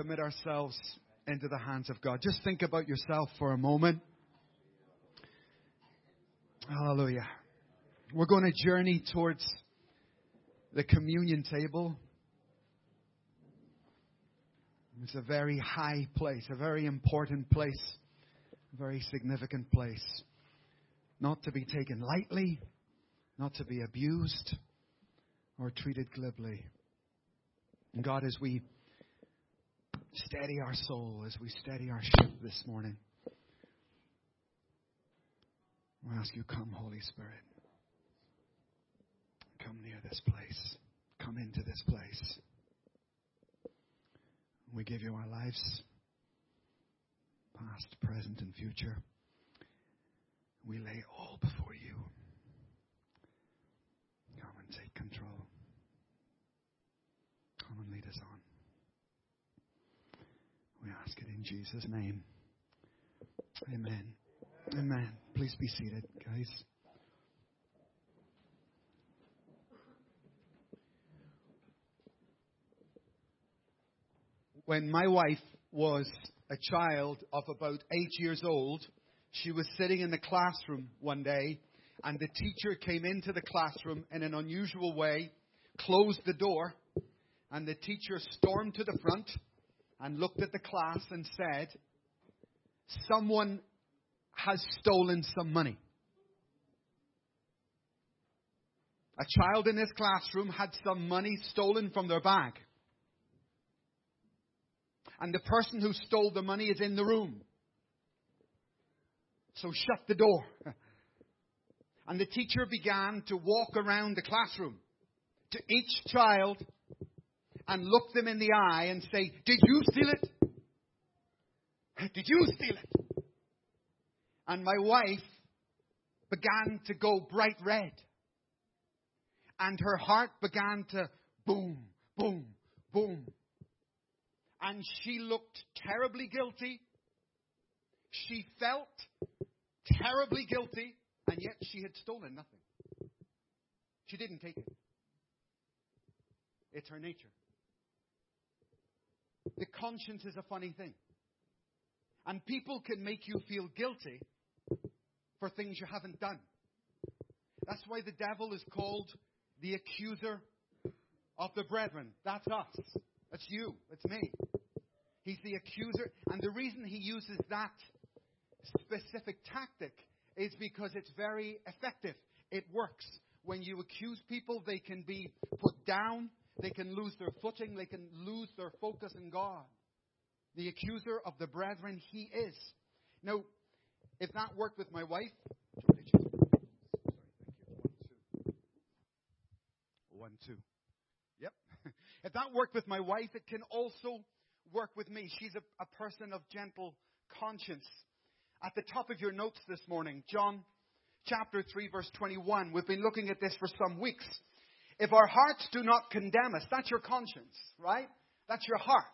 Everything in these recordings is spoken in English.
commit ourselves into the hands of God. Just think about yourself for a moment. Hallelujah. We're going to journey towards the communion table. It's a very high place, a very important place, a very significant place. Not to be taken lightly, not to be abused or treated glibly. And God, as we steady our soul, as we steady our ship this morning, we ask you, come, Holy Spirit. Come near this place. Come into this place. We give you our lives, past, present, and future. We lay all before you. Come and take control. Come and lead us on. We ask it in Jesus' name. Amen. Amen. Please be seated, guys. When my wife was a child of about eight years old, she was sitting in the classroom one day, and the teacher came into the classroom in an unusual way, closed the door, and the teacher stormed to the front and looked at the class and said, Someone has stolen some money. A child in this classroom had some money stolen from their bag and the person who stole the money is in the room. So shut the door. And the teacher began to walk around the classroom to each child and look them in the eye and say, Did you steal it? Did you steal it? And my wife began to go bright red. And her heart began to boom, boom, boom and she looked terribly guilty. She felt terribly guilty, and yet she had stolen nothing. She didn't take it. It's her nature. The conscience is a funny thing. And people can make you feel guilty for things you haven't done. That's why the devil is called the accuser of the brethren. That's us. That's you. That's me. He's the accuser. And the reason he uses that specific tactic is because it's very effective. It works. When you accuse people, they can be put down, they can lose their footing, they can lose their focus in God. The accuser of the brethren, he is. Now, if that worked with my wife, one, two. Yep. If that worked with my wife, it can also work with me. She's a, a person of gentle conscience. At the top of your notes this morning, John chapter 3, verse 21. We've been looking at this for some weeks. If our hearts do not condemn us, that's your conscience, right? That's your heart.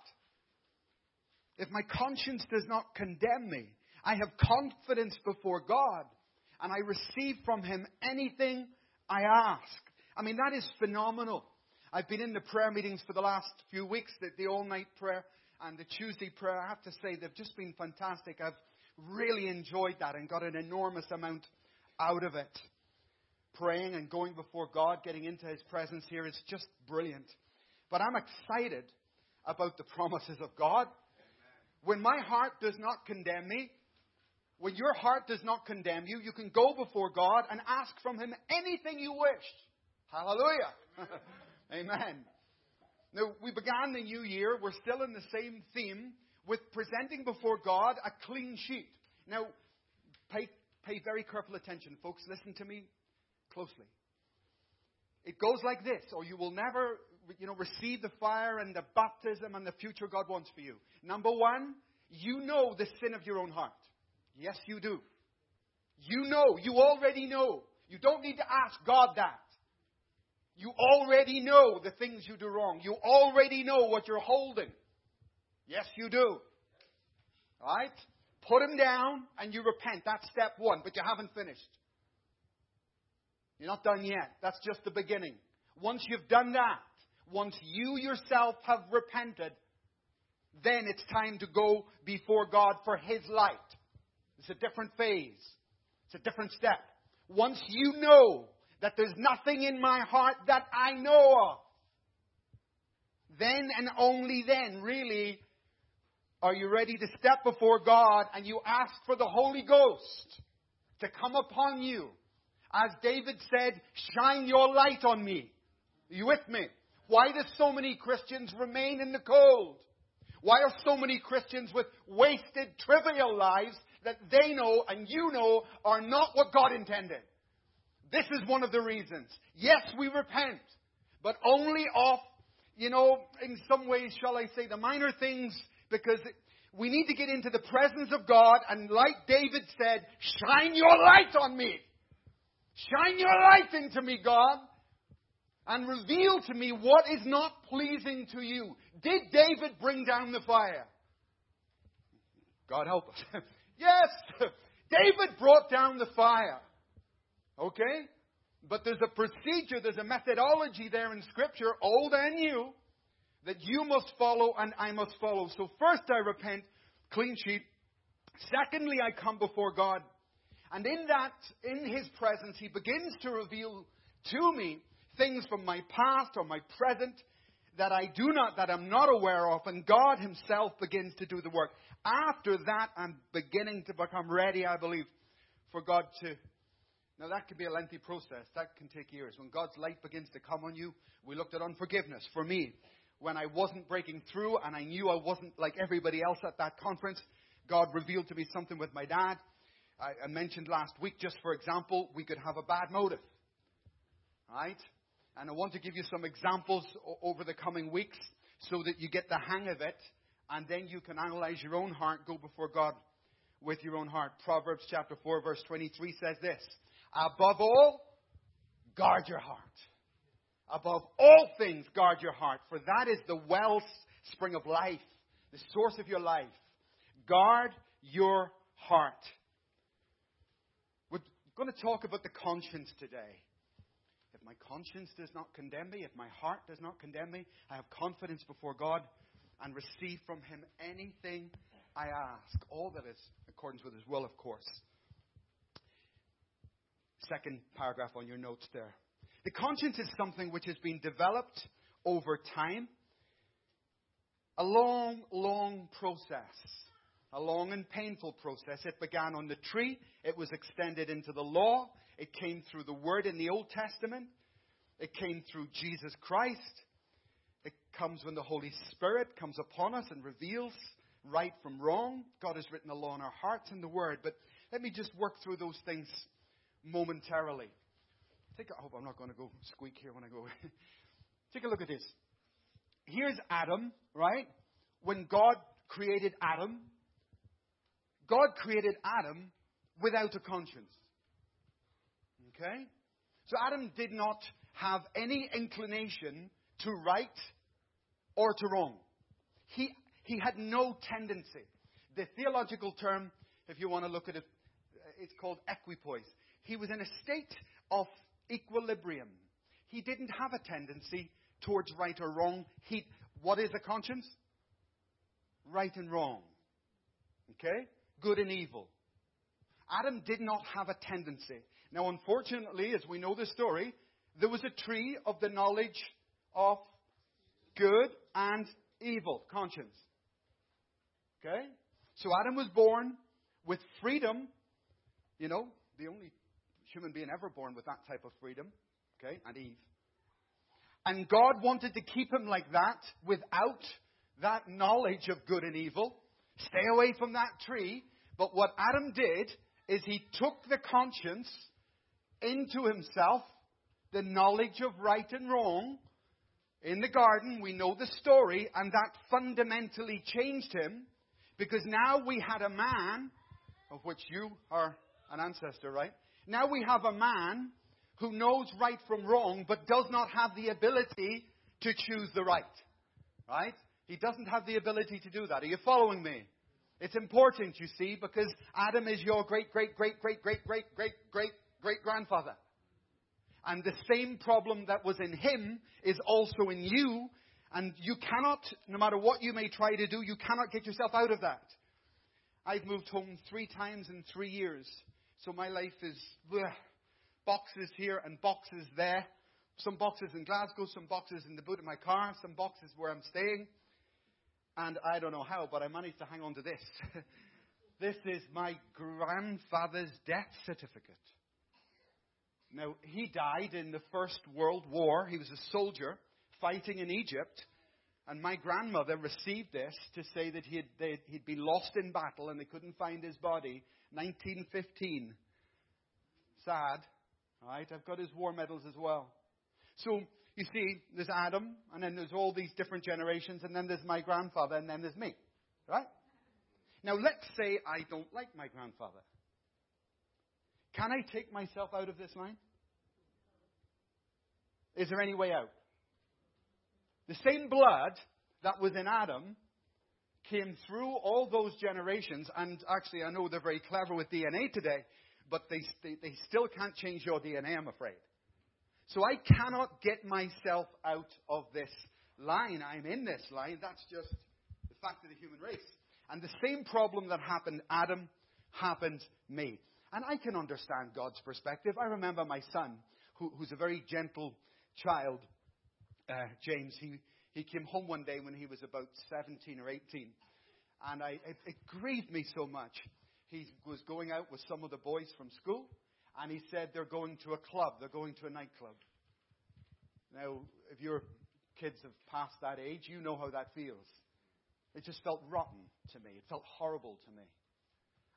If my conscience does not condemn me, I have confidence before God and I receive from Him anything I ask. I mean, that is phenomenal. I've been in the prayer meetings for the last few weeks, the, the all night prayer and the Tuesday prayer. I have to say, they've just been fantastic. I've really enjoyed that and got an enormous amount out of it. Praying and going before God, getting into His presence here is just brilliant. But I'm excited about the promises of God. When my heart does not condemn me, when your heart does not condemn you, you can go before God and ask from Him anything you wish. Hallelujah. Amen. Now, we began the new year. We're still in the same theme with presenting before God a clean sheet. Now, pay, pay very careful attention, folks. Listen to me closely. It goes like this, or you will never, you know, receive the fire and the baptism and the future God wants for you. Number one, you know the sin of your own heart. Yes, you do. You know. You already know. You don't need to ask God that. You already know the things you do wrong. You already know what you're holding. Yes, you do. Right? Put them down and you repent. That's step one, but you haven't finished. You're not done yet. That's just the beginning. Once you've done that, once you yourself have repented, then it's time to go before God for His light. It's a different phase. It's a different step. Once you know that there's nothing in my heart that I know of, then and only then, really, are you ready to step before God and you ask for the Holy Ghost to come upon you. As David said, shine your light on me. Are you with me? Why do so many Christians remain in the cold? Why are so many Christians with wasted, trivial lives that they know and you know are not what God intended? This is one of the reasons. Yes, we repent, but only of, you know, in some ways, shall I say, the minor things, because we need to get into the presence of God, and like David said, shine your light on me. Shine your light into me, God and reveal to me what is not pleasing to you. Did David bring down the fire? God help us. yes, David brought down the fire. Okay? But there's a procedure, there's a methodology there in Scripture, old and new, that you must follow and I must follow. So first I repent, clean sheet. Secondly, I come before God. And in that, in His presence, He begins to reveal to me things from my past or my present that I do not, that I'm not aware of, and God Himself begins to do the work. After that, I'm beginning to become ready, I believe, for God to. Now, that can be a lengthy process. That can take years. When God's light begins to come on you, we looked at unforgiveness. For me, when I wasn't breaking through and I knew I wasn't like everybody else at that conference, God revealed to me something with my dad. I, I mentioned last week, just for example, we could have a bad motive. Right? And I want to give you some examples over the coming weeks so that you get the hang of it and then you can analyze your own heart, go before God with your own heart. Proverbs chapter 4 verse 23 says this, above all, guard your heart. Above all things, guard your heart, for that is the wellspring of life, the source of your life. Guard your heart. We're going to talk about the conscience today If my conscience does not condemn me, if my heart does not condemn me, I have confidence before God and receive from Him anything I ask. All that is accordance with His will, of course. Second paragraph on your notes there. The conscience is something which has been developed over time. A long, long process. A long and painful process. It began on the tree. It was extended into the law. It came through the Word in the Old Testament. It came through Jesus Christ. It comes when the Holy Spirit comes upon us and reveals right from wrong. God has written the law in our hearts in the Word. But let me just work through those things momentarily. Take a, I hope I'm not going to go squeak here when I go. Take a look at this. Here's Adam, right? When God created Adam, God created Adam without a conscience. Okay? So Adam did not have any inclination to right or to wrong. He, he had no tendency. The theological term, if you want to look at it, uh, it's called equipoise. He was in a state of equilibrium. He didn't have a tendency towards right or wrong. He, what is a conscience? Right and wrong. Okay? Good and evil. Adam did not have a tendency. Now, unfortunately, as we know the story, there was a tree of the knowledge of good and evil, conscience. Okay? So Adam was born with freedom, you know, the only human being ever born with that type of freedom, okay, and Eve. And God wanted to keep him like that without that knowledge of good and evil. Stay away from that tree. But what Adam did is he took the conscience into himself the knowledge of right and wrong in the garden. We know the story, and that fundamentally changed him because now we had a man, of which you are an ancestor, right? Now we have a man who knows right from wrong, but does not have the ability to choose the right. Right? He doesn't have the ability to do that. Are you following me? It's important, you see, because Adam is your great, great, great, great, great, great, great, great, great grandfather. And the same problem that was in him is also in you. And you cannot, no matter what you may try to do, you cannot get yourself out of that. I've moved home three times in three years. So my life is bleh, boxes here and boxes there. Some boxes in Glasgow, some boxes in the boot of my car, some boxes where I'm staying. And I don't know how, but I managed to hang on to this. this is my grandfather's death certificate. Now, he died in the First World War. He was a soldier fighting in Egypt. And my grandmother received this to say that he had, they, he'd been lost in battle and they couldn't find his body. 1915. Sad. All right, I've got his war medals as well. So, you see, there's Adam, and then there's all these different generations, and then there's my grandfather, and then there's me. Right? Now, let's say I don't like my grandfather. Can I take myself out of this line? Is there any way out? The same blood that was in Adam came through all those generations, and actually, I know they're very clever with DNA today, but they, they, they still can't change your DNA, I'm afraid. So I cannot get myself out of this line. I'm in this line. That's just the fact of the human race. And the same problem that happened Adam happened me. And I can understand God's perspective. I remember my son, who, who's a very gentle child, uh, James, he, he came home one day when he was about 17 or 18. And I, it, it grieved me so much. He was going out with some of the boys from school, and he said they're going to a club, they're going to a nightclub. Now, if your kids have passed that age, you know how that feels. It just felt rotten to me. It felt horrible to me.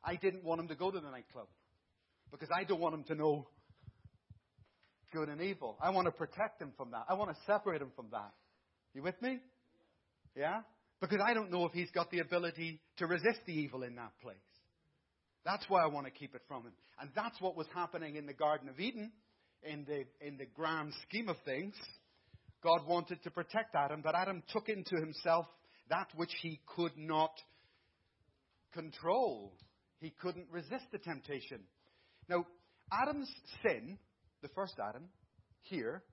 I didn't want him to go to the nightclub because I don't want him to know good and evil. I want to protect him from that. I want to separate him from that. You with me? Yeah? Because I don't know if he's got the ability to resist the evil in that place. That's why I want to keep it from him. And that's what was happening in the Garden of Eden, in the, in the grand scheme of things. God wanted to protect Adam, but Adam took into himself that which he could not control. He couldn't resist the temptation. Now, Adam's sin the first Adam, here,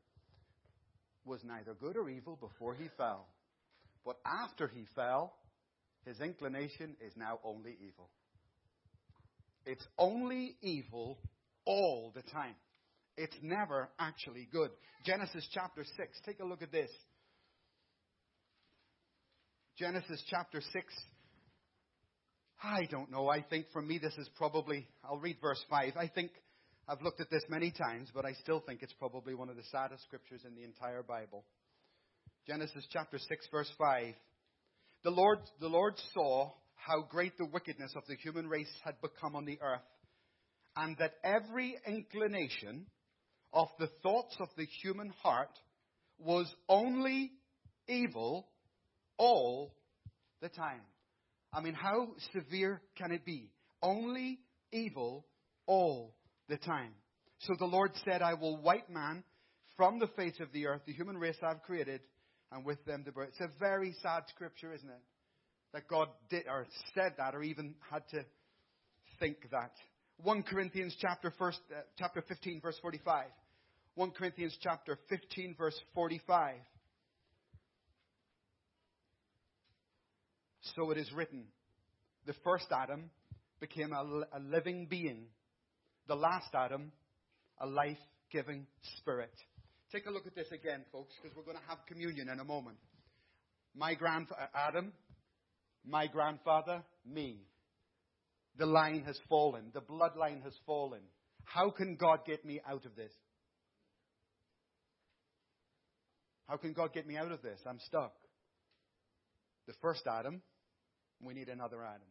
was neither good or evil before he fell. But after he fell, his inclination is now only evil. It's only evil all the time. It's never actually good. Genesis chapter 6. Take a look at this. Genesis chapter 6. I don't know. I think for me this is probably, I'll read verse 5. I think I've looked at this many times, but I still think it's probably one of the saddest scriptures in the entire Bible. Genesis chapter 6 verse 5. The Lord, the Lord saw how great the wickedness of the human race had become on the earth, and that every inclination of the thoughts of the human heart was only evil all the time. I mean, how severe can it be? Only evil all the time. So the Lord said, I will wipe man from the face of the earth, the human race I've created, and with them the birds. It's a very sad scripture, isn't it? That God did or said that or even had to think that. 1 Corinthians chapter, first, uh, chapter 15 verse 45. 1 Corinthians chapter 15 verse 45. So it is written, the first Adam became a, a living being the last Adam, a life giving spirit. Take a look at this again, folks, because we're going to have communion in a moment. My grandfather, Adam, my grandfather, me. The line has fallen. The bloodline has fallen. How can God get me out of this? How can God get me out of this? I'm stuck. The first Adam, we need another Adam.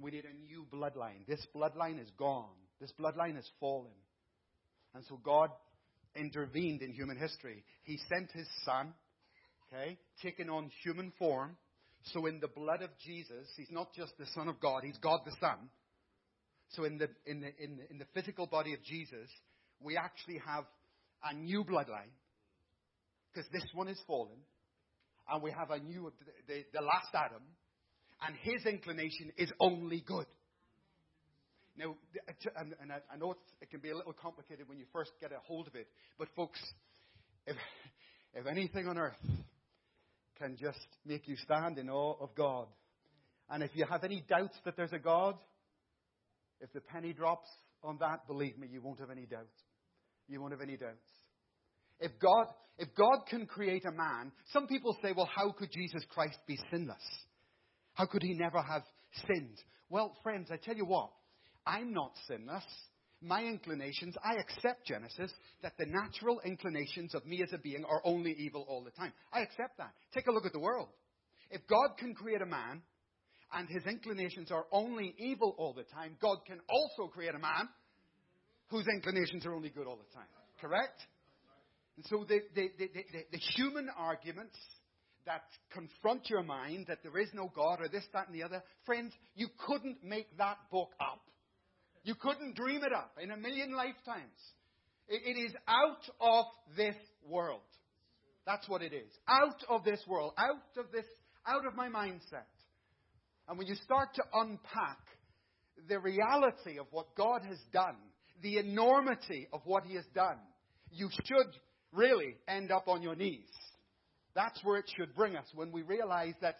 We need a new bloodline. This bloodline is gone. This bloodline has fallen. And so God intervened in human history. He sent his son, okay, taking on human form. So in the blood of Jesus, he's not just the Son of God, he's God the Son. So in the, in the, in the, in the physical body of Jesus, we actually have a new bloodline. Because this one is fallen. And we have a new, the, the last Adam, and his inclination is only good. Now, uh, and, I know it can be a little complicated when you first get a hold of it, but folks, if, if anything on earth can just make you stand in awe of God, and if you have any doubts that there's a God, if the penny drops on that, believe me, you won't have any doubts. You won't have any doubts. If God, if God can create a man, some people say, well, how could Jesus Christ be sinless? How could he never have sinned? Well, friends, I tell you what, I'm not sinless. My inclinations, I accept Genesis, that the natural inclinations of me as a being are only evil all the time. I accept that. Take a look at the world. If God can create a man and his inclinations are only evil all the time, God can also create a man whose inclinations are only good all the time. Correct? And so the, the, the, the, human arguments that confront your mind that there is no God or this, that, and the other, friends, you couldn't make that book up. You couldn't dream it up in a million lifetimes. it, it is out of this world. That's what it is. Out of this world. Out of this, out of my mindset. And when you start to unpack the reality of what God has done, the enormity of what He has done, you should really end up on your knees. That's where it should bring us when we realize that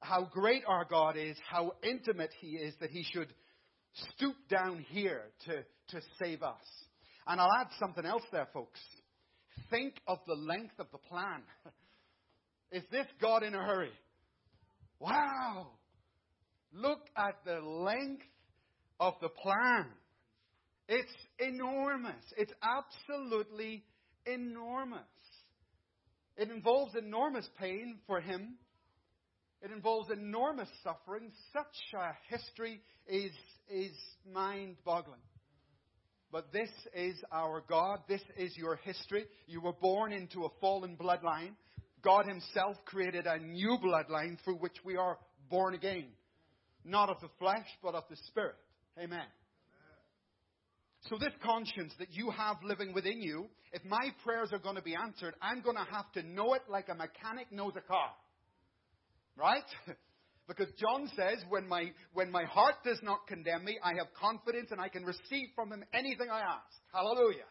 how great our God is, how intimate He is, that He should stoop down here to, to save us. And I'll add something else there, folks. Think of the length of the plan. Is this God in a hurry? Wow! Look at the length of the plan. It's enormous. It's absolutely enormous. It involves enormous pain for him. It involves enormous suffering. Such a history is, is mind boggling. But this is our God. This is your history. You were born into a fallen bloodline. God Himself created a new bloodline through which we are born again not of the flesh, but of the Spirit. Amen. So, this conscience that you have living within you, if my prayers are going to be answered, I'm going to have to know it like a mechanic knows a car. Right? Because John says, when my, when my heart does not condemn me, I have confidence and I can receive from him anything I ask. Hallelujah.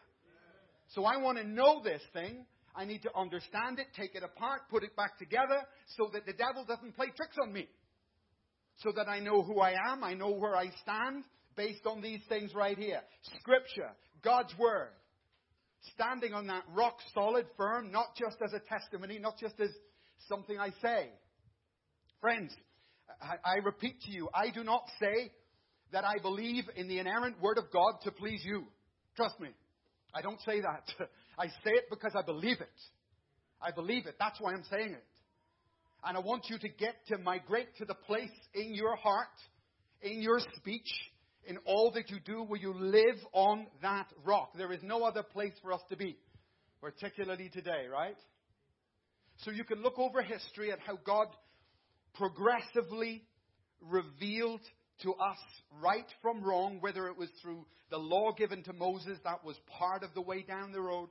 So I want to know this thing. I need to understand it, take it apart, put it back together so that the devil doesn't play tricks on me so that I know who I am, I know where I stand, based on these things right here. Scripture, God's Word. Standing on that rock solid, firm, not just as a testimony, not just as something I say. Friends, I, I repeat to you, I do not say that I believe in the inerrant Word of God to please you. Trust me. I don't say that. I say it because I believe it. I believe it. That's why I'm saying it. And I want you to get to migrate to the place in your heart, in your speech, in all that you do where you live on that rock. There is no other place for us to be, particularly today, right? So you can look over history at how God progressively revealed to us right from wrong, whether it was through the law given to Moses, that was part of the way down the road,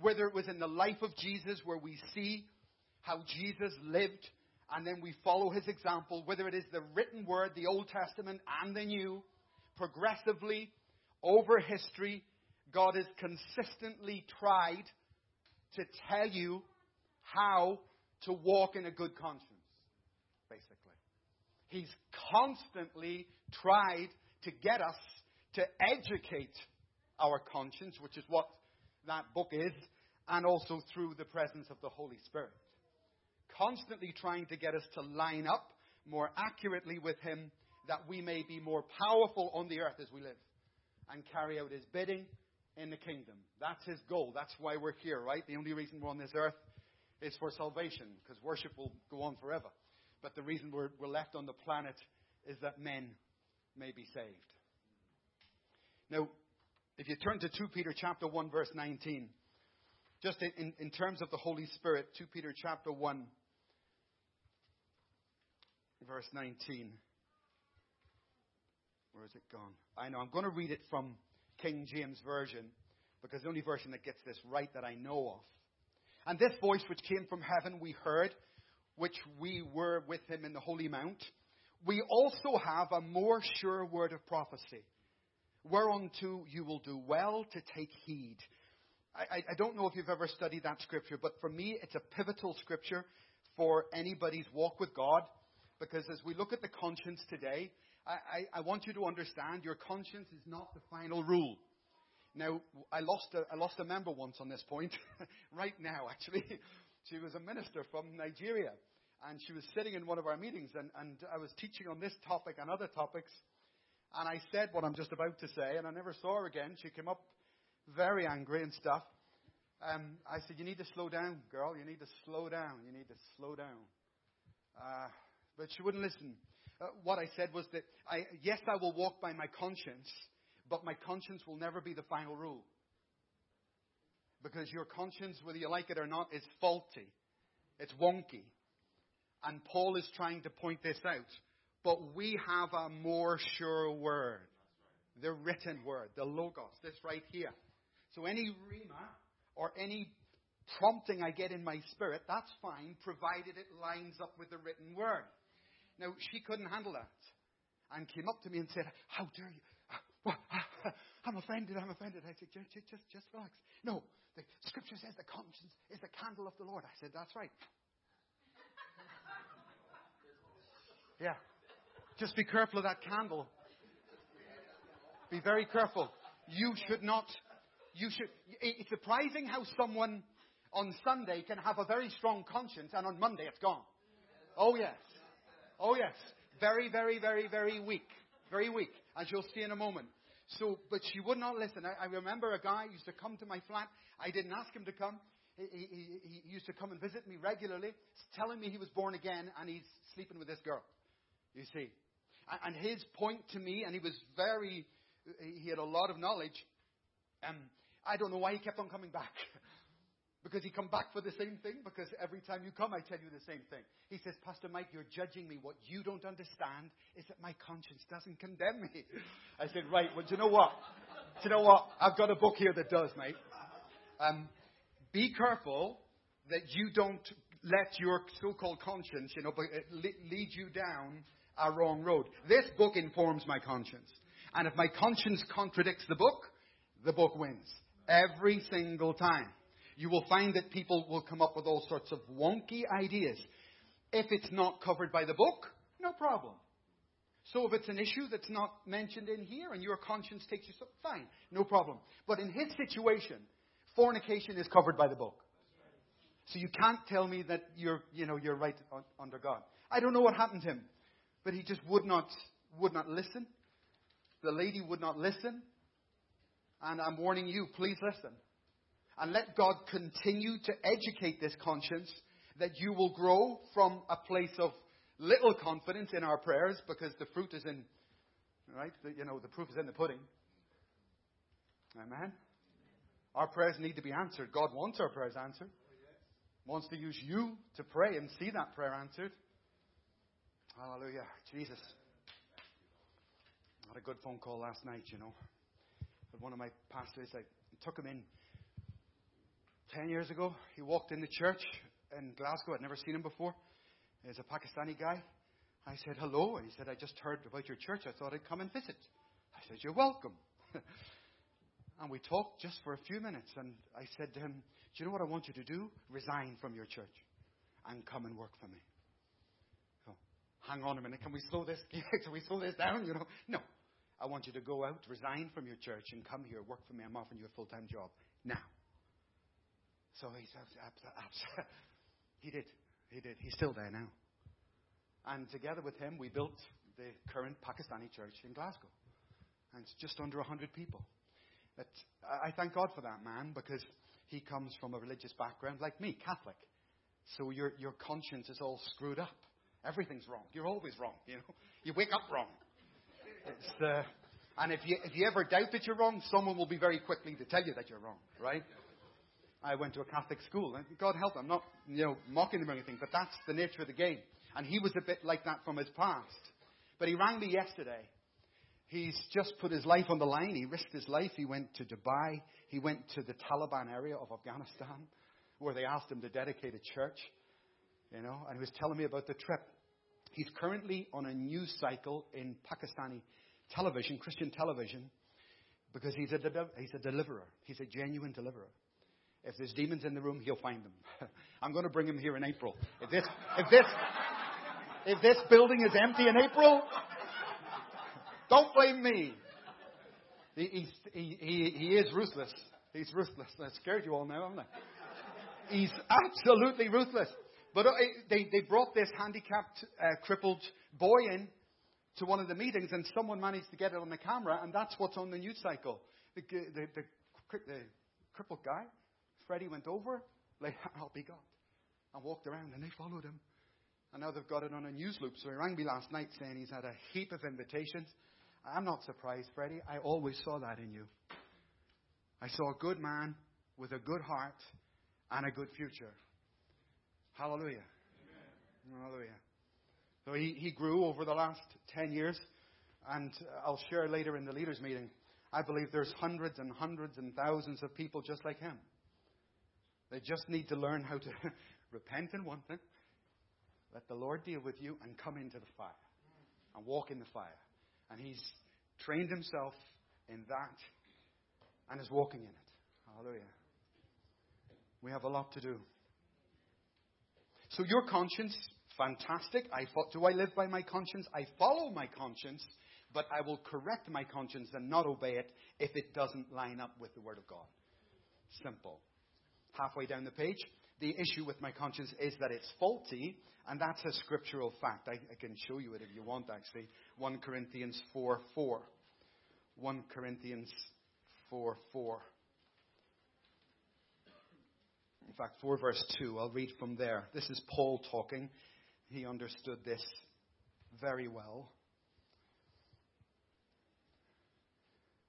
whether it was in the life of Jesus, where we see how Jesus lived, and then we follow his example, whether it is the written word, the Old Testament, and the New, progressively, over history, God has consistently tried to tell you how to walk in a good conscience. He's constantly tried to get us to educate our conscience, which is what that book is, and also through the presence of the Holy Spirit constantly trying to get us to line up more accurately with Him that we may be more powerful on the earth as we live and carry out His bidding in the kingdom. That's His goal. That's why we're here, right? The only reason we're on this earth is for salvation because worship will go on forever. But the reason we're, we're left on the planet is that men may be saved. Now, if you turn to 2 Peter chapter 1 verse 19, just in, in, terms of the Holy Spirit, 2 Peter chapter 1 verse 19. Where is it gone? I know. I'm going to read it from King James Version because the only version that gets this right that I know of. And this voice which came from heaven we heard, which we were with him in the Holy Mount, we also have a more sure word of prophecy, whereunto you will do well to take heed, I, I don't know if you've ever studied that scripture, but for me, it's a pivotal scripture for anybody's walk with God. Because as we look at the conscience today, I, I, I want you to understand your conscience is not the final rule. Now, I lost a, I lost a member once on this point, right now, actually. She was a minister from Nigeria, and she was sitting in one of our meetings, and, and I was teaching on this topic and other topics, and I said what I'm just about to say, and I never saw her again. She came up very angry and stuff. Um, I said, You need to slow down, girl. You need to slow down. You need to slow down. Uh, but she wouldn't listen. Uh, what I said was that, I, yes, I will walk by my conscience, but my conscience will never be the final rule. Because your conscience, whether you like it or not, is faulty. It's wonky. And Paul is trying to point this out. But we have a more sure word. The written word, the Logos, this right here. So any rhema or any prompting I get in my spirit, that's fine, provided it lines up with the written word. Now, she couldn't handle that and came up to me and said, How dare you? I'm offended, I'm offended. I said, just, just, just relax. No, the scripture says the conscience is the candle of the Lord. I said, That's right. Yeah. Just be careful of that candle. Be very careful. You should not, you should, it's surprising how someone on Sunday can have a very strong conscience and on Monday it's gone. Oh yes. Oh yes. Very, very, very, very weak. Very weak. As you'll see in a moment. So, but she would not listen. I, I remember a guy used to come to my flat. I didn't ask him to come. He, he, he used to come and visit me regularly, telling me he was born again and he's sleeping with this girl. You see. And his point to me, and he was very, he had a lot of knowledge. Um, I don't know why he kept on coming back. because he come back for the same thing? Because every time you come, I tell you the same thing. He says, Pastor Mike, you're judging me. What you don't understand is that my conscience doesn't condemn me. I said, right, well, do you know what? Do you know what? I've got a book here that does, mate. Um, be careful that you don't let your so-called conscience, you know, lead you down a wrong road. This book informs my conscience. And if my conscience contradicts the book, the book wins. Every single time. You will find that people will come up with all sorts of wonky ideas. If it's not covered by the book, no problem. So if it's an issue that's not mentioned in here and your conscience takes you so, fine, no problem. But in his situation, fornication is covered by the book. So you can't tell me that you're, you know, you're right under God. I don't know what happened to him. But he just would not, would not listen. The lady would not listen. And I'm warning you, please listen. And let God continue to educate this conscience that you will grow from a place of little confidence in our prayers because the fruit is in, right? The, you know, the proof is in the pudding. Amen. Our prayers need to be answered. God wants our prayers answered. Wants to use you to pray and see that prayer answered. Hallelujah. Jesus. I had a good phone call last night, you know. But one of my pastors, I took him in 10 years ago. He walked in the church in Glasgow. I'd never seen him before. He's a Pakistani guy. I said, hello. And he said, I just heard about your church. I thought I'd come and visit. I said, you're welcome. and we talked just for a few minutes. And I said to him, do you know what I want you to do? Resign from your church and come and work for me hang on a minute, can we slow this? can we slow this down? You know, no. I want you to go out, resign from your church, and come here, work for me. I'm offering you a full time job now. So he said, he did, he did. He's still there now. And together with him, we built the current Pakistani church in Glasgow, and it's just under 100 people. But I thank God for that man because he comes from a religious background like me, Catholic. So your your conscience is all screwed up. Everything's wrong. You're always wrong. You know, you wake up wrong. Uh, and if you if you ever doubt that you're wrong, someone will be very quickly to tell you that you're wrong. Right? I went to a Catholic school, and God help, I'm not you know mocking them or anything, but that's the nature of the game. And he was a bit like that from his past. But he rang me yesterday. He's just put his life on the line. He risked his life. He went to Dubai. He went to the Taliban area of Afghanistan, where they asked him to dedicate a church you know, and he was telling me about the trip. He's currently on a news cycle in Pakistani television, Christian television, because he's a, he's a deliverer. He's a genuine deliverer. If there's demons in the room, he'll find them. I'm going to bring him here in April. If this, if this, if this building is empty in April, don't blame me. He, he, he, he is ruthless. He's ruthless. I scared you all now, haven't I? He's absolutely ruthless. But uh, they, they brought this handicapped, uh, crippled boy in to one of the meetings, and someone managed to get it on the camera, and that's what's on the news cycle. The, the, the, the crippled guy, Freddie, went over, like, I'll be God, and walked around, and they followed him. And now they've got it on a news loop. So he rang me last night saying he's had a heap of invitations. I'm not surprised, Freddie. I always saw that in you. I saw a good man with a good heart and a good future. Hallelujah. Amen. Hallelujah. So he, he grew over the last 10 years, and I'll share later in the leaders' meeting. I believe there's hundreds and hundreds and thousands of people just like him. They just need to learn how to repent in one thing, let the Lord deal with you, and come into the fire and walk in the fire. And he's trained himself in that and is walking in it. Hallelujah. We have a lot to do. So your conscience, fantastic. I do I live by my conscience? I follow my conscience, but I will correct my conscience and not obey it if it doesn't line up with the Word of God. Simple. Halfway down the page, the issue with my conscience is that it's faulty, and that's a scriptural fact. I, I can show you it if you want, actually. 1 Corinthians 4 4. 1 Corinthians 4 4. In fact, 4 verse 2. I'll read from there. This is Paul talking. He understood this very well.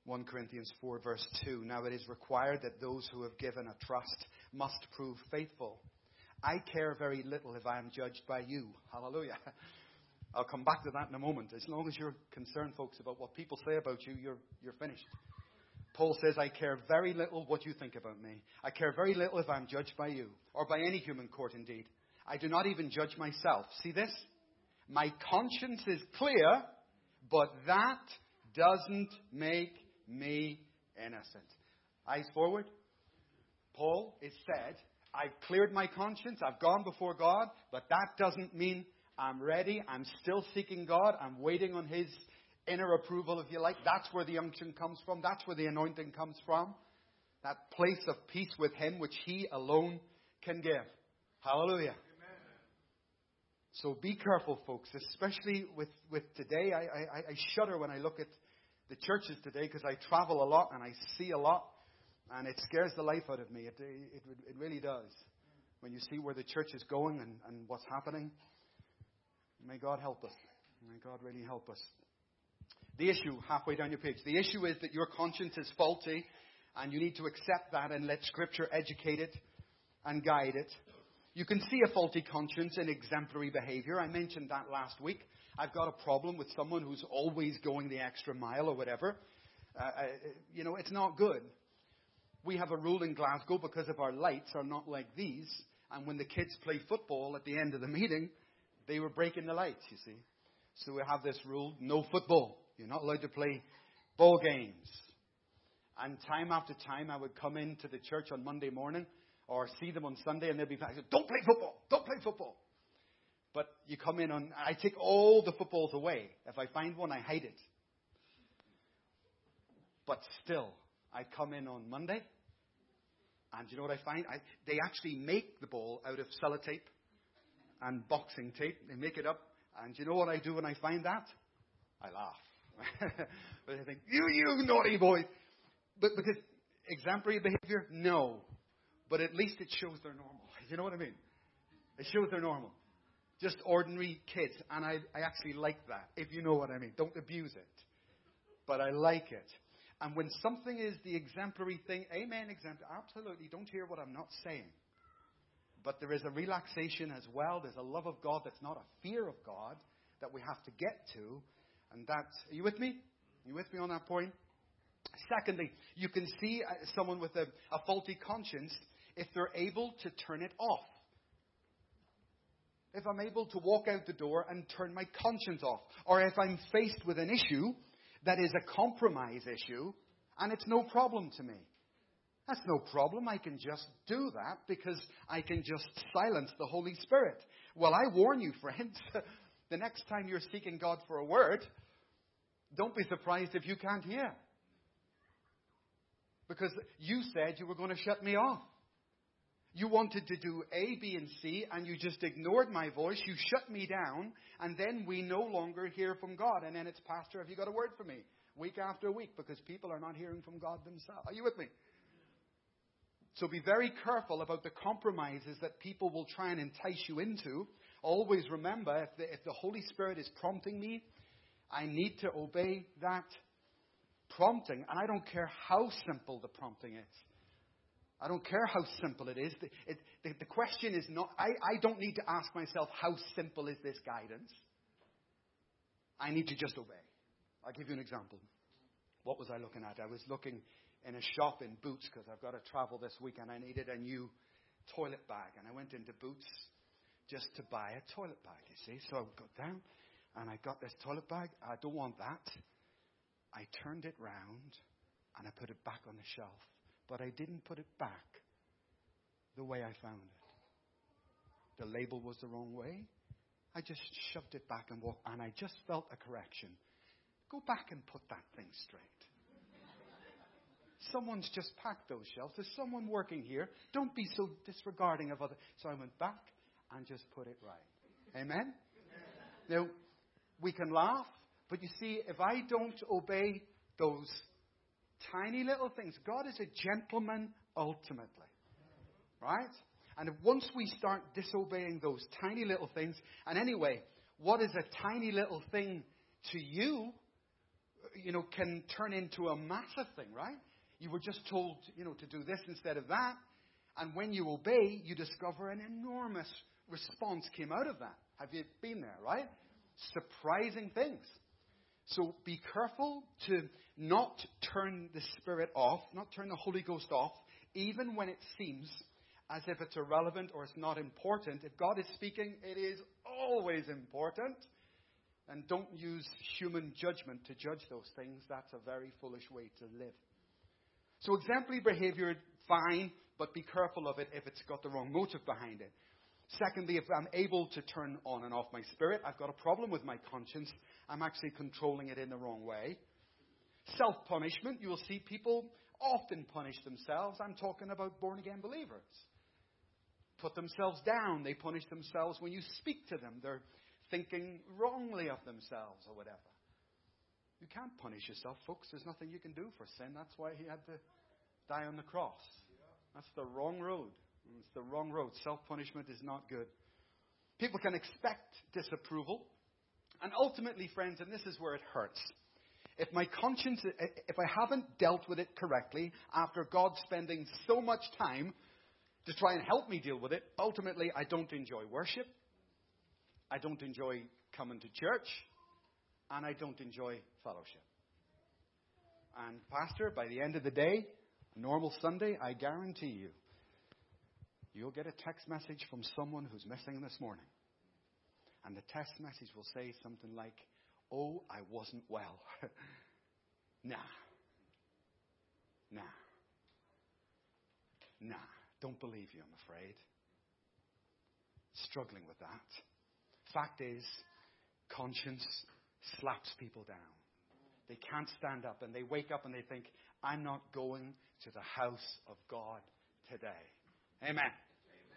1 Corinthians 4, verse 2. Now it is required that those who have given a trust must prove faithful. I care very little if I am judged by you. Hallelujah. I'll come back to that in a moment. As long as you're concerned, folks, about what people say about you, you're, you're finished. Paul says, I care very little what you think about me. I care very little if I'm judged by you, or by any human court indeed. I do not even judge myself. See this? My conscience is clear, but that doesn't make me innocent. Eyes forward. Paul is said, I've cleared my conscience, I've gone before God, but that doesn't mean I'm ready. I'm still seeking God. I'm waiting on His inner approval, if you like. That's where the unction comes from. That's where the anointing comes from. That place of peace with Him, which He alone can give. Hallelujah. So be careful, folks, especially with, with today. I, I, I shudder when I look at the churches today because I travel a lot and I see a lot, and it scares the life out of me. It, it, it really does. When you see where the church is going and, and what's happening, may God help us. May God really help us. The issue, halfway down your page, the issue is that your conscience is faulty, and you need to accept that and let Scripture educate it and guide it. You can see a faulty conscience in exemplary behavior. I mentioned that last week. I've got a problem with someone who's always going the extra mile or whatever. Uh, uh, you know, it's not good. We have a rule in Glasgow because our lights are not like these. And when the kids play football at the end of the meeting, they were breaking the lights, you see. So we have this rule no football. You're not allowed to play ball games. And time after time, I would come into the church on Monday morning or see them on Sunday and they'd be like, don't play football, don't play football. But you come in on, I take all the footballs away. If I find one, I hide it. But still, I come in on Monday, and you know what I find? I, they actually make the ball out of sellotape and boxing tape. They make it up, and you know what I do when I find that? I laugh. but I think, you, you naughty boy. But because exemplary behavior, no. But at least it shows they're normal. You know what I mean? It shows they're normal just ordinary kids. And I, I actually like that, if you know what I mean. Don't abuse it. But I like it. And when something is the exemplary thing, amen, exemplary, absolutely. Don't hear what I'm not saying. But there is a relaxation as well. There's a love of God that's not a fear of God that we have to get to. And that, are you with me? Are you with me on that point? Secondly, you can see uh, someone with a, a faulty conscience if they're able to turn it off if I'm able to walk out the door and turn my conscience off, or if I'm faced with an issue that is a compromise issue and it's no problem to me. That's no problem. I can just do that because I can just silence the Holy Spirit. Well, I warn you, friends, the next time you're seeking God for a word, don't be surprised if you can't hear. Because you said you were going to shut me off. You wanted to do A, B, and C, and you just ignored my voice. You shut me down, and then we no longer hear from God. And then it's, Pastor, have you got a word for me? Week after week, because people are not hearing from God themselves. Are you with me? So be very careful about the compromises that people will try and entice you into. Always remember, if the, if the Holy Spirit is prompting me, I need to obey that prompting. And I don't care how simple the prompting is. I don't care how simple it is. The, it, the, the question is not, I, I don't need to ask myself, how simple is this guidance? I need to just obey. I'll give you an example. What was I looking at? I was looking in a shop in Boots because I've got to travel this weekend. And I needed a new toilet bag. And I went into Boots just to buy a toilet bag, you see. So I got down and I got this toilet bag. I don't want that. I turned it round and I put it back on the shelf but I didn't put it back the way I found it. The label was the wrong way. I just shoved it back and walked, and I just felt a correction. Go back and put that thing straight. Someone's just packed those shelves. There's someone working here. Don't be so disregarding of other. So I went back and just put it right. Amen? Now, we can laugh, but you see, if I don't obey those tiny little things. God is a gentleman ultimately. Right? And once we start disobeying those tiny little things, and anyway, what is a tiny little thing to you, you know, can turn into a massive thing, right? You were just told, you know, to do this instead of that. And when you obey, you discover an enormous response came out of that. Have you been there, right? Surprising things. So be careful to not turn the Spirit off, not turn the Holy Ghost off, even when it seems as if it's irrelevant or it's not important. If God is speaking, it is always important. And don't use human judgment to judge those things. That's a very foolish way to live. So exemplary behavior, fine, but be careful of it if it's got the wrong motive behind it. Secondly, if I'm able to turn on and off my spirit, I've got a problem with my conscience. I'm actually controlling it in the wrong way. Self punishment, you'll see people often punish themselves. I'm talking about born again believers. Put themselves down. They punish themselves when you speak to them. They're thinking wrongly of themselves or whatever. You can't punish yourself, folks. There's nothing you can do for sin. That's why he had to die on the cross. That's the wrong road. It's the wrong road. Self punishment is not good. People can expect disapproval. And ultimately, friends, and this is where it hurts. If my conscience, if I haven't dealt with it correctly after God spending so much time to try and help me deal with it, ultimately I don't enjoy worship. I don't enjoy coming to church. And I don't enjoy fellowship. And, Pastor, by the end of the day, normal Sunday, I guarantee you, you'll get a text message from someone who's missing this morning. And the text message will say something like, Oh, I wasn't well. nah. Nah. Nah. Don't believe you, I'm afraid. Struggling with that. Fact is, conscience slaps people down. They can't stand up and they wake up and they think, I'm not going to the house of God today. Amen. Amen.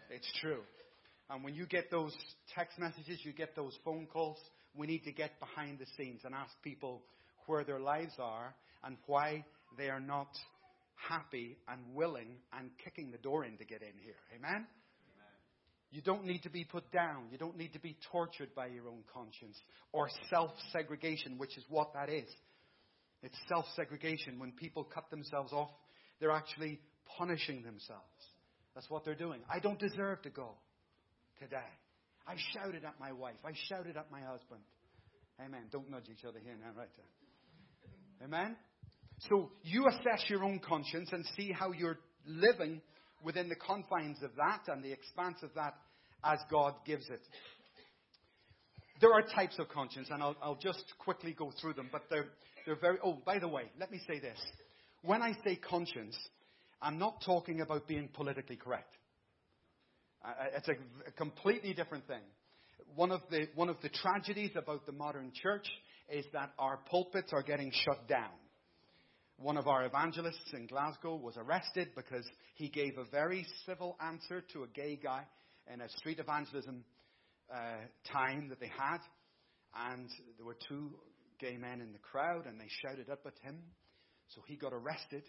It's true. And when you get those text messages, you get those phone calls, we need to get behind the scenes and ask people where their lives are and why they are not happy and willing and kicking the door in to get in here. Amen? Amen? You don't need to be put down. You don't need to be tortured by your own conscience or self segregation, which is what that is. It's self segregation. When people cut themselves off, they're actually punishing themselves. That's what they're doing. I don't deserve to go today. I shouted at my wife. I shouted at my husband. Amen. Don't nudge each other here now, right. Amen. So you assess your own conscience and see how you're living within the confines of that and the expanse of that as God gives it. There are types of conscience, and I'll, I'll just quickly go through them, but they're, they're very. Oh, by the way, let me say this. When I say conscience, I'm not talking about being politically correct. It's a, a completely different thing. One of, the, one of the tragedies about the modern church is that our pulpits are getting shut down. One of our evangelists in Glasgow was arrested because he gave a very civil answer to a gay guy in a street evangelism uh, time that they had. And there were two gay men in the crowd, and they shouted up at him. So he got arrested,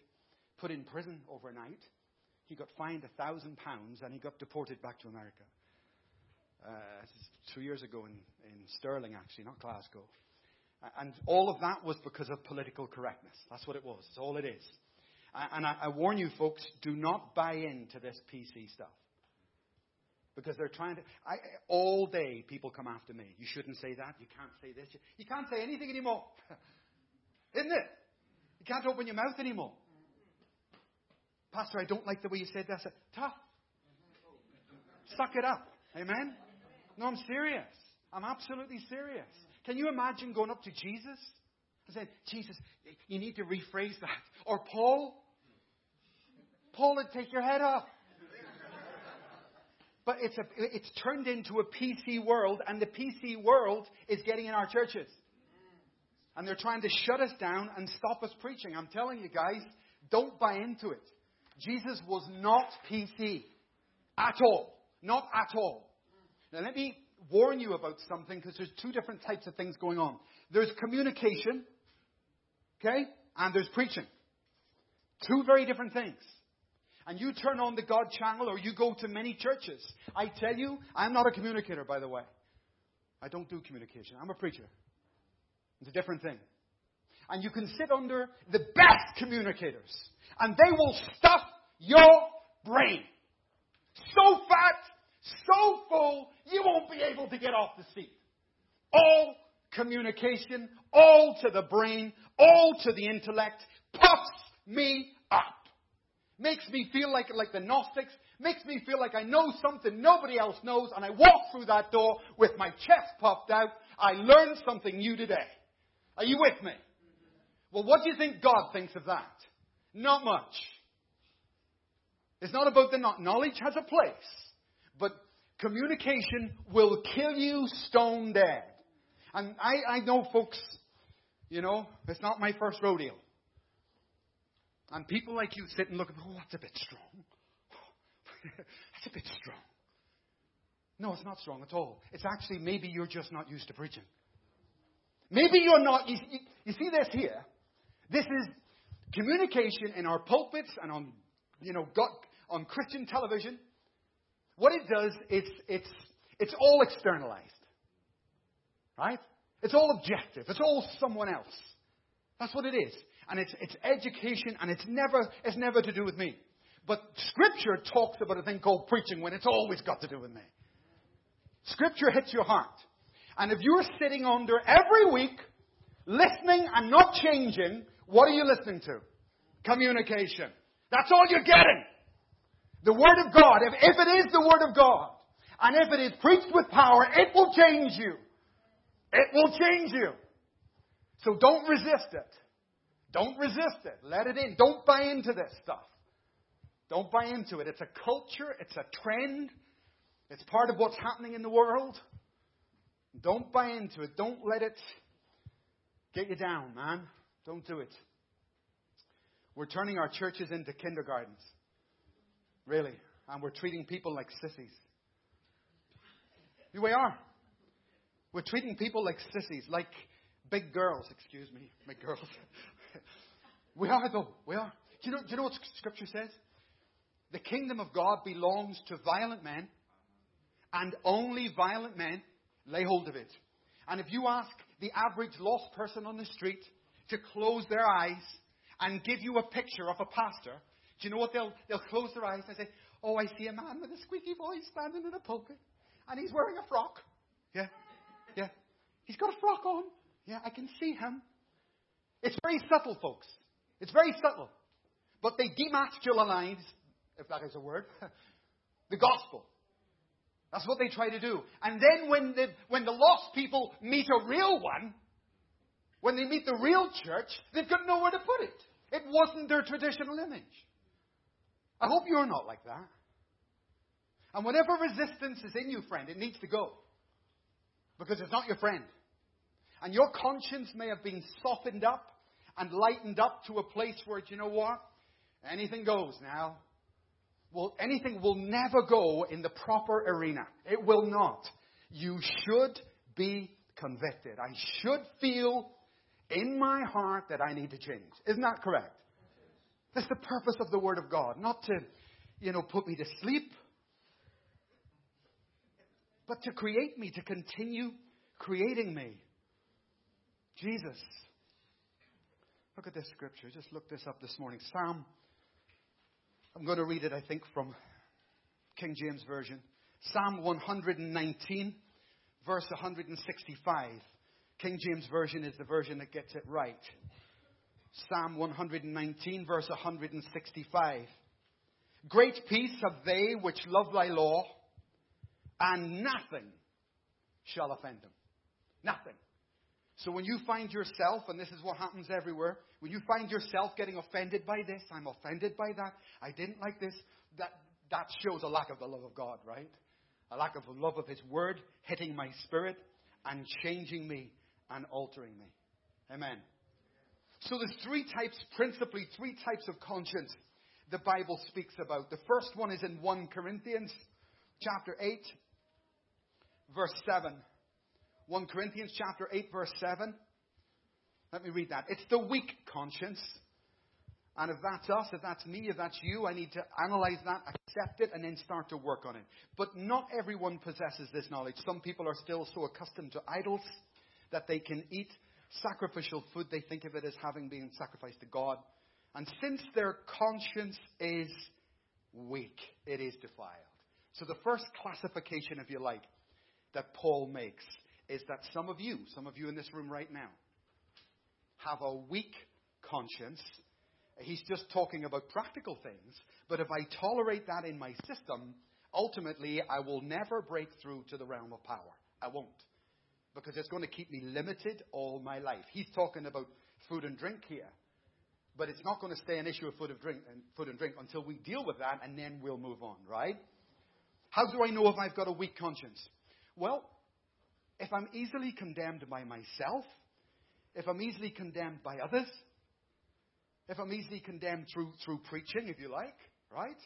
put in prison overnight. He got fined a thousand pounds, and he got deported back to America. Uh, two years ago in, in Stirling, actually, not Glasgow. And all of that was because of political correctness. That's what it was. That's all it is. And I, I warn you, folks, do not buy into this PC stuff. Because they're trying to. I, all day, people come after me. You shouldn't say that. You can't say this. You can't say anything anymore. Isn't it? You can't open your mouth anymore. Pastor, I don't like the way you said that. Tough. Suck it up. Amen? No, I'm serious. I'm absolutely serious. Can you imagine going up to Jesus and saying, Jesus, you need to rephrase that? Or Paul? Paul would take your head off. But it's, a, it's turned into a PC world, and the PC world is getting in our churches. And they're trying to shut us down and stop us preaching. I'm telling you guys, don't buy into it. Jesus was not PC. At all. Not at all. Now let me warn you about something because there's two different types of things going on. There's communication, okay, and there's preaching. Two very different things. And you turn on the God channel or you go to many churches. I tell you, I'm not a communicator, by the way. I don't do communication. I'm a preacher. It's a different thing. And you can sit under the best communicators, and they will stuff your brain so fat so full you won't be able to get off the seat. All communication, all to the brain, all to the intellect, puffs me up. Makes me feel like, like the Gnostics, makes me feel like I know something nobody else knows, and I walk through that door with my chest puffed out. I learned something new today. Are you with me? Well, what do you think God thinks of that? Not much. It's not about the not. knowledge has a place. But communication will kill you stone dead. And I, I know folks, you know, it's not my first rodeo. And people like you sit and look, at, oh, that's a bit strong. that's a bit strong. No, it's not strong at all. It's actually maybe you're just not used to preaching. Maybe you're not. You, you, you see this here? This is communication in our pulpits and on, you know, on Christian television what it does, it's, it's, it's all externalized. Right? It's all objective. It's all someone else. That's what it is. And it's, it's education and it's never, it's never to do with me. But Scripture talks about a thing called preaching when it's always got to do with me. Scripture hits your heart. And if you're sitting under every week, listening and not changing, what are you listening to? Communication. That's all you're getting. The Word of God, if, if it is the Word of God, and if it is preached with power, it will change you. It will change you. So don't resist it. Don't resist it. Let it in. Don't buy into this stuff. Don't buy into it. It's a culture, it's a trend, it's part of what's happening in the world. Don't buy into it. Don't let it get you down, man. Don't do it. We're turning our churches into kindergartens. Really. And we're treating people like sissies. We are. We're treating people like sissies, like big girls, excuse me, big girls. we are, though. We are. Do you, know, do you know what Scripture says? The kingdom of God belongs to violent men, and only violent men lay hold of it. And if you ask the average lost person on the street to close their eyes and give you a picture of a pastor, do you know what they'll, they'll close their eyes and say, Oh, I see a man with a squeaky voice standing in a pulpit, and he's wearing a frock. Yeah, yeah. He's got a frock on. Yeah, I can see him. It's very subtle, folks. It's very subtle. But they demasculinize, if that is a word, the gospel. That's what they try to do. And then when the, when the lost people meet a real one, when they meet the real church, they've got nowhere to put it. It wasn't their traditional image. I hope you're not like that. And whatever resistance is in you, friend, it needs to go. Because it's not your friend. And your conscience may have been softened up and lightened up to a place where, you know what? Anything goes now. Well, anything will never go in the proper arena. It will not. You should be convicted. I should feel in my heart that I need to change. Isn't that correct? That's the purpose of the Word of God. Not to, you know, put me to sleep, but to create me, to continue creating me. Jesus. Look at this scripture. Just look this up this morning. Psalm. I'm going to read it, I think, from King James Version. Psalm 119, verse 165. King James Version is the version that gets it right. Psalm 119, verse 165. Great peace have they which love thy law, and nothing shall offend them. Nothing. So when you find yourself, and this is what happens everywhere, when you find yourself getting offended by this, I'm offended by that, I didn't like this, that, that shows a lack of the love of God, right? A lack of the love of His Word hitting my spirit and changing me and altering me. Amen. So there's three types, principally three types of conscience the Bible speaks about. The first one is in 1 Corinthians chapter 8, verse 7. 1 Corinthians chapter 8 verse 7. Let me read that. It's the weak conscience. And if that's us, if that's me, if that's you, I need to analyze that, accept it, and then start to work on it. But not everyone possesses this knowledge. Some people are still so accustomed to idols that they can eat sacrificial food. They think of it as having been sacrificed to God. And since their conscience is weak, it is defiled. So the first classification, if you like, that Paul makes is that some of you, some of you in this room right now, have a weak conscience. He's just talking about practical things. But if I tolerate that in my system, ultimately I will never break through to the realm of power. I won't. Because it's going to keep me limited all my life. He's talking about food and drink here. But it's not going to stay an issue of food and drink and food and drink until we deal with that and then we'll move on, right? How do I know if I've got a weak conscience? Well, if I'm easily condemned by myself, if I'm easily condemned by others, if I'm easily condemned through, through preaching, if you like, right?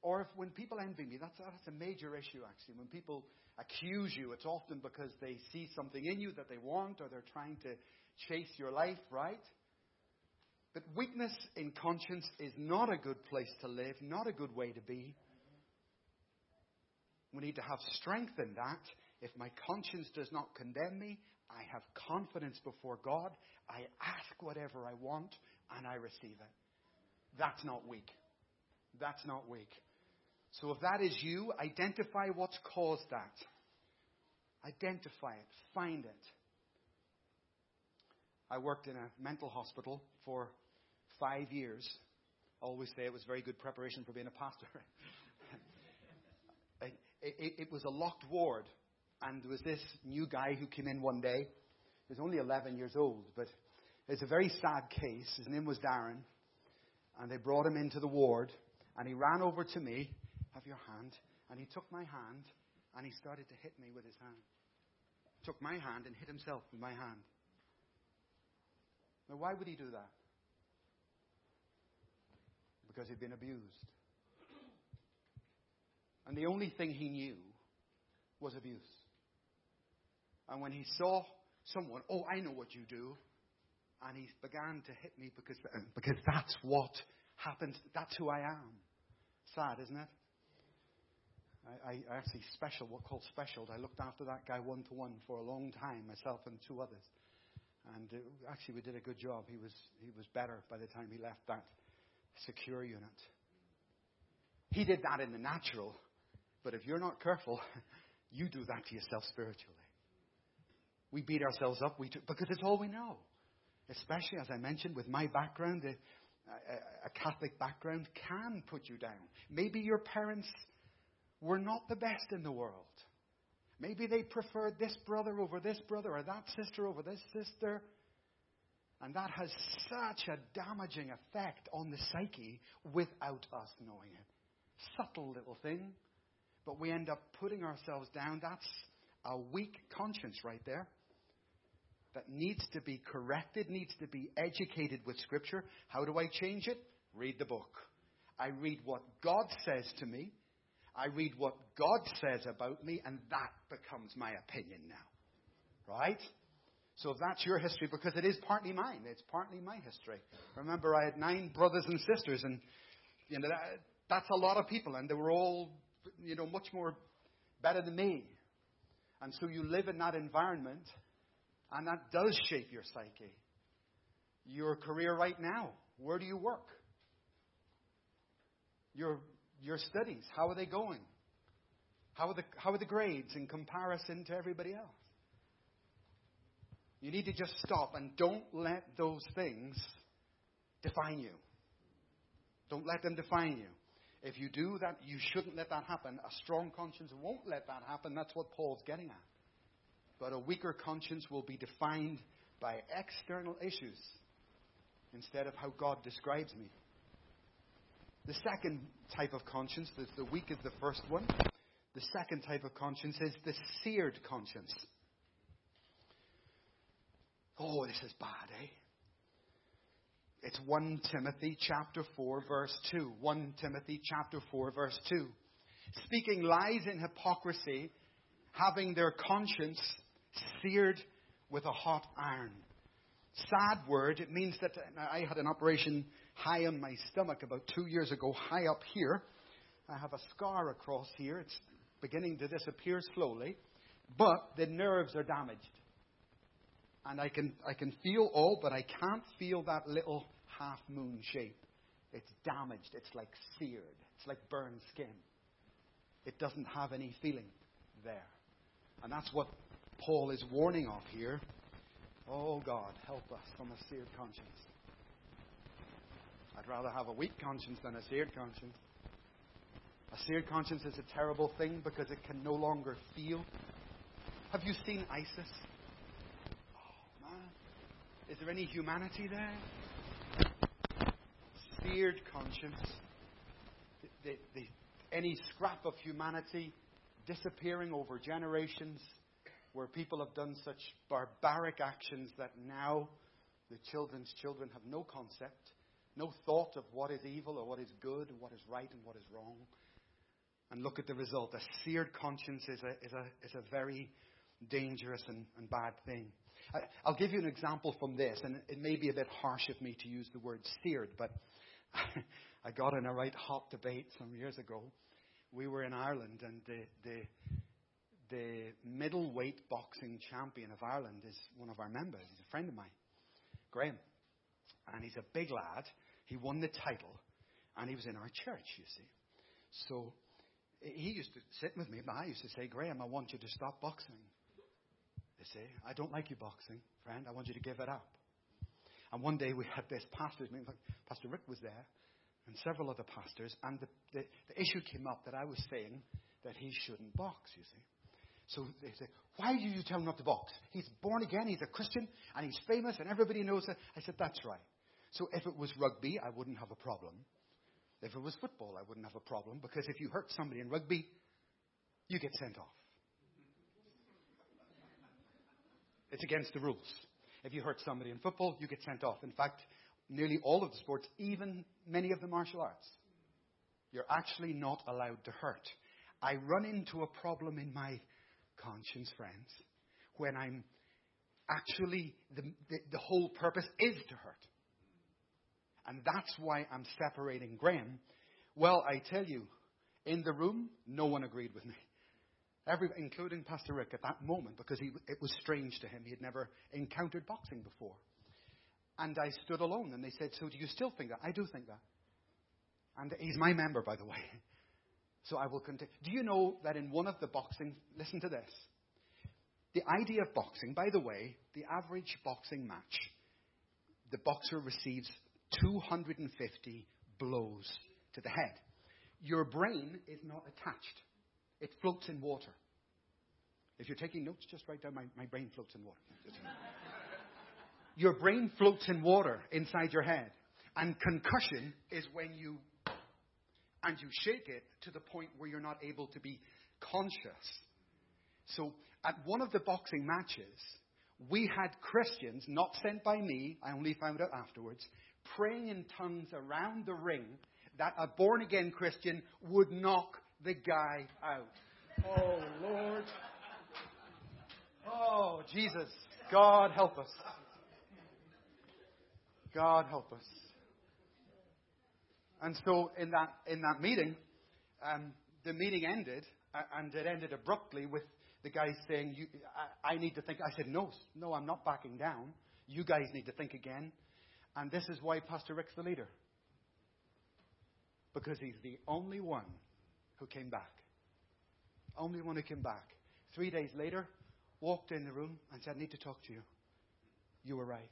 Or if when people envy me, that's, that's a major issue actually. When people accuse you, it's often because they see something in you that they want or they're trying to chase your life, right? But weakness in conscience is not a good place to live, not a good way to be. We need to have strength in that. If my conscience does not condemn me, I have confidence before God. I ask whatever I want and I receive it. That's not weak. That's not weak. So if that is you, identify what's caused that. Identify it. Find it. I worked in a mental hospital for five years. I always say it was very good preparation for being a pastor. it, it, was a locked ward. And there was this new guy who came in one day. He was only 11 years old, but it's a very sad case. His name was Darren. And they brought him into the ward. And he ran over to me, have your hand. And he took my hand and he started to hit me with his hand. Took my hand and hit himself with my hand. Now, why would he do that? Because he'd been abused. And the only thing he knew was abuse. And when he saw someone, oh, I know what you do, and he began to hit me because, because that's what happens. That's who I am. Sad, isn't it? I, I actually special, what called special. I looked after that guy one to one for a long time, myself and two others. And uh, actually, we did a good job. He was, he was better by the time he left that secure unit. He did that in the natural. But if you're not careful, you do that to yourself spiritually. We beat ourselves up we do, because it's all we know. Especially, as I mentioned, with my background, a, a, a Catholic background can put you down. Maybe your parents were not the best in the world. Maybe they preferred this brother over this brother or that sister over this sister. And that has such a damaging effect on the psyche without us knowing it. Subtle little thing, but we end up putting ourselves down. That's a weak conscience right there that needs to be corrected, needs to be educated with Scripture. How do I change it? Read the book. I read what God says to me. I read what God says about me, and that becomes my opinion now. Right? So that's your history, because it is partly mine, it's partly my history. Remember, I had nine brothers and sisters, and you know that, that's a lot of people, and they were all, you know, much more better than me. And so you live in that environment, and that does shape your psyche. Your career right now, where do you work? Your your studies, how are they going? How are the how are the grades in comparison to everybody else? You need to just stop and don't let those things define you. Don't let them define you. If you do that, you shouldn't let that happen. A strong conscience won't let that happen. That's what Paul's getting at. But a weaker conscience will be defined by external issues instead of how God describes me. The second type of conscience, the, the weak is the first one. The second type of conscience is the seared conscience. Oh, this is bad, eh? It's 1 Timothy chapter 4 verse 2. 1 Timothy chapter 4 verse 2. Speaking lies in hypocrisy, having their conscience seared with a hot iron. Sad word. It means that I had an operation high on my stomach about two years ago, high up here. I have a scar across here. It's beginning to disappear slowly, but the nerves are damaged and I can, I can feel all, but I can't feel that little half moon shape. It's damaged. It's like seared. It's like burned skin. It doesn't have any feeling there. And that's what Paul is warning of here. Oh God, help us from a seared conscience. I'd rather have a weak conscience than a seared conscience. A seared conscience is a terrible thing because it can no longer feel. Have you seen ISIS? Oh, is there any humanity there? Seared conscience. The, the, the, any scrap of humanity disappearing over generations where people have done such barbaric actions that now the children's children have no concept, no thought of what is evil or what is good what is right and what is wrong. And look at the result. A seared conscience is a, is a, is a very dangerous and, and bad thing. I, will give you an example from this, and it may be a bit harsh of me to use the word seared, but I got in a right hot debate some years ago. We were in Ireland, and the, the, the middleweight boxing champion of Ireland is one of our members. He's a friend of mine, Graham. And he's a big lad. He won the title, and he was in our church, you see. So he used to sit with me, but I used to say, Graham, I want you to stop boxing. They say, I don't like you boxing, friend. I want you to give it up. And one day we had this pastor's meeting. Pastor Rick was there, and several other pastors, and the, the, the issue came up that I was saying that he shouldn't box, you see. So they said, Why do you tell him not to box? He's born again, he's a Christian, and he's famous, and everybody knows it. I said, That's right. So if it was rugby, I wouldn't have a problem. If it was football, I wouldn't have a problem, because if you hurt somebody in rugby, you get sent off. It's against the rules. If you hurt somebody in football, you get sent off. In fact, nearly all of the sports, even many of the martial arts, you're actually not allowed to hurt. I run into a problem in my conscience, friends, when I'm actually, the, the, the whole purpose is to hurt. And that's why I'm separating Graham. Well, I tell you, in the room, no one agreed with me. Every, including Pastor Rick at that moment, because he, it was strange to him. He had never encountered boxing before. And I stood alone, and they said, So do you still think that? I do think that. And he's my member, by the way. So I will continue. Do you know that in one of the boxing, listen to this. The idea of boxing, by the way, the average boxing match, the boxer receives 250 blows to the head. Your brain is not attached it floats in water. If you're taking notes, just write down my, my brain floats in water. your brain floats in water inside your head. And concussion is when you and you shake it to the point where you're not able to be conscious. So at one of the boxing matches, we had Christians, not sent by me, I only found out afterwards, praying in tongues around the ring that a born again Christian would knock the guy out. Oh, Lord. Oh, Jesus. God help us. God help us. And so in that, in that meeting, um, the meeting ended, and it ended abruptly with the guy saying, I, I need to think. I said, no, no, I'm not backing down. You guys need to think again. And this is why Pastor Rick's the leader. Because he's the only one who came back. Only one who came back. Three days later, walked in the room and said, I need to talk to you. You were right.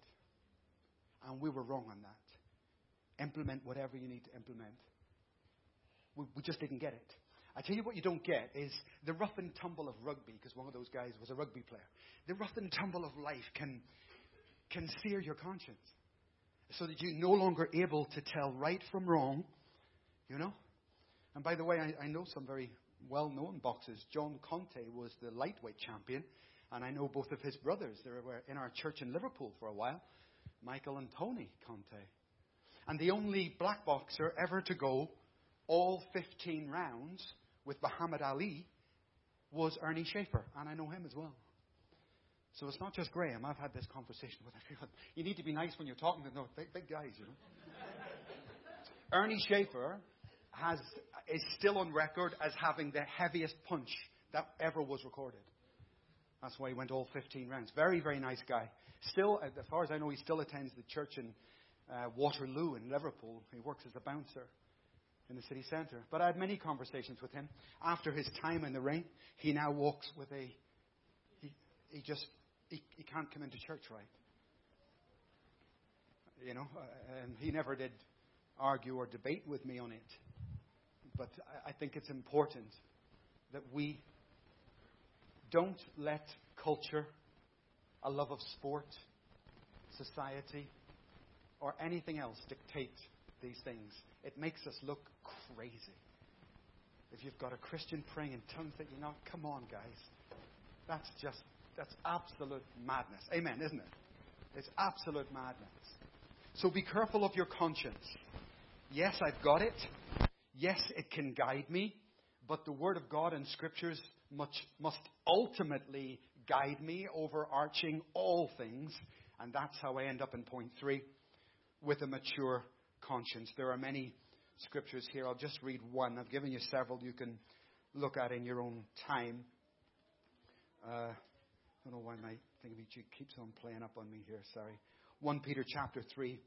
And we were wrong on that. Implement whatever you need to implement. We, we just didn't get it. I tell you what you don't get is the rough and tumble of rugby, because one of those guys was a rugby player. The rough and tumble of life can, can sear your conscience so that you're no longer able to tell right from wrong, you know? And by the way, I, I know some very well known boxers. John Conteh was the lightweight champion, and I know both of his brothers. They were in our church in Liverpool for a while Michael and Tony Conteh. And the only black boxer ever to go all 15 rounds with Muhammad Ali was Earnie Shavers, and I know him as well. So it's not just Graham. I've had this conversation with everyone. You need to be nice when you're talking to no big, big guys, you know. Earnie Shavers has is still on record as having the heaviest punch that ever was recorded. That's why he went all 15 rounds. Very, very nice guy. Still, as far as I know, he still attends the church in uh, Waterloo in Liverpool. He works as a bouncer in the city centre. But I had many conversations with him. After his time in the ring, he now walks with a. He, he just. He, he can't come into church right. You know, uh, and he never did argue or debate with me on it. But I, I think it's important that we don't let culture, a love of sport, society, or anything else dictate these things. It makes us look crazy. If you've got a Christian praying in tongues that you're not, come on, guys. That's just, that's absolute madness. Amen, isn't it? It's absolute madness. So be careful of your conscience. Yes, I've got it. Yes, it can guide me. But the Word of God and Scriptures much, must ultimately guide me, overarching all things. And that's how I end up in point three with a mature conscience. There are many scriptures here. I'll just read one. I've given you several you can look at in your own time. Uh, I don't know why my thing keeps on playing up on me here. Sorry. 1 Peter chapter 3,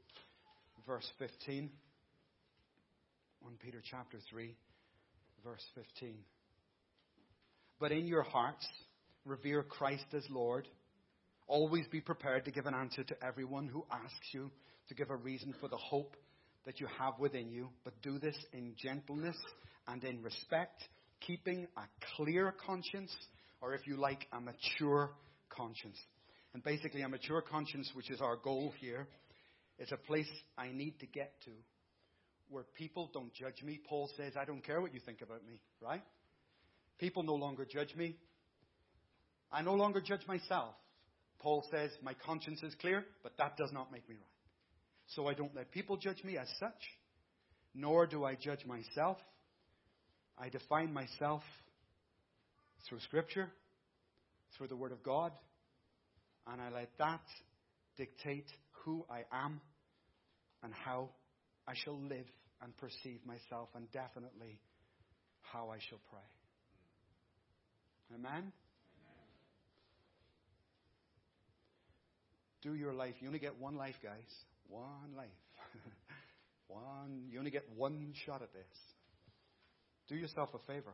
verse 15. 1 Peter chapter 3, verse 15. But in your hearts, revere Christ as Lord. Always be prepared to give an answer to everyone who asks you to give a reason for the hope that you have within you, but do this in gentleness and in respect, keeping a clear conscience, or if you like, a mature conscience. And basically, a mature conscience, which is our goal here, is a place I need to get to where people don't judge me. Paul says, I don't care what you think about me, right? People no longer judge me. I no longer judge myself. Paul says, My conscience is clear, but that does not make me right. So I don't let people judge me as such, nor do I judge myself. I define myself through Scripture, through the Word of God, and I let that dictate who I am and how I shall live and perceive myself, and definitely how I shall pray. Amen? Do your life. You only get one life, guys. One life. one. You only get one shot at this. Do yourself a favor.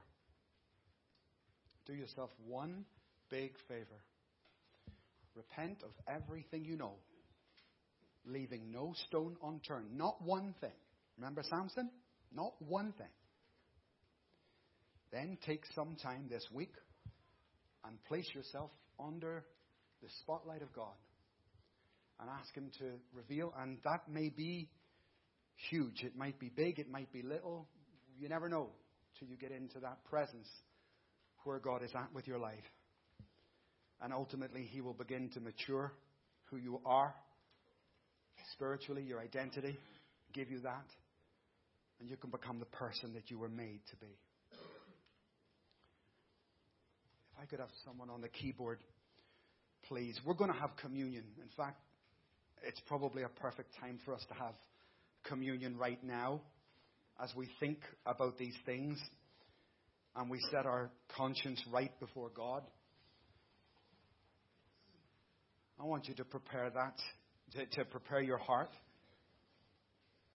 Do yourself one big favor. Repent of everything you know, leaving no stone unturned. Not one thing. Remember Samson? Not one thing. Then take some time this week and place yourself under the spotlight of God and ask Him to reveal. And that may be huge. It might be big. It might be little. You never know till you get into that presence where God is at with your life. And ultimately, He will begin to mature who you are spiritually, your identity, give you that. And you can become the person that you were made to be. If I could have someone on the keyboard, please. We're going to have communion. In fact, it's probably a perfect time for us to have communion right now as we think about these things and we set our conscience right before God. I want you to prepare that, to, to prepare your heart.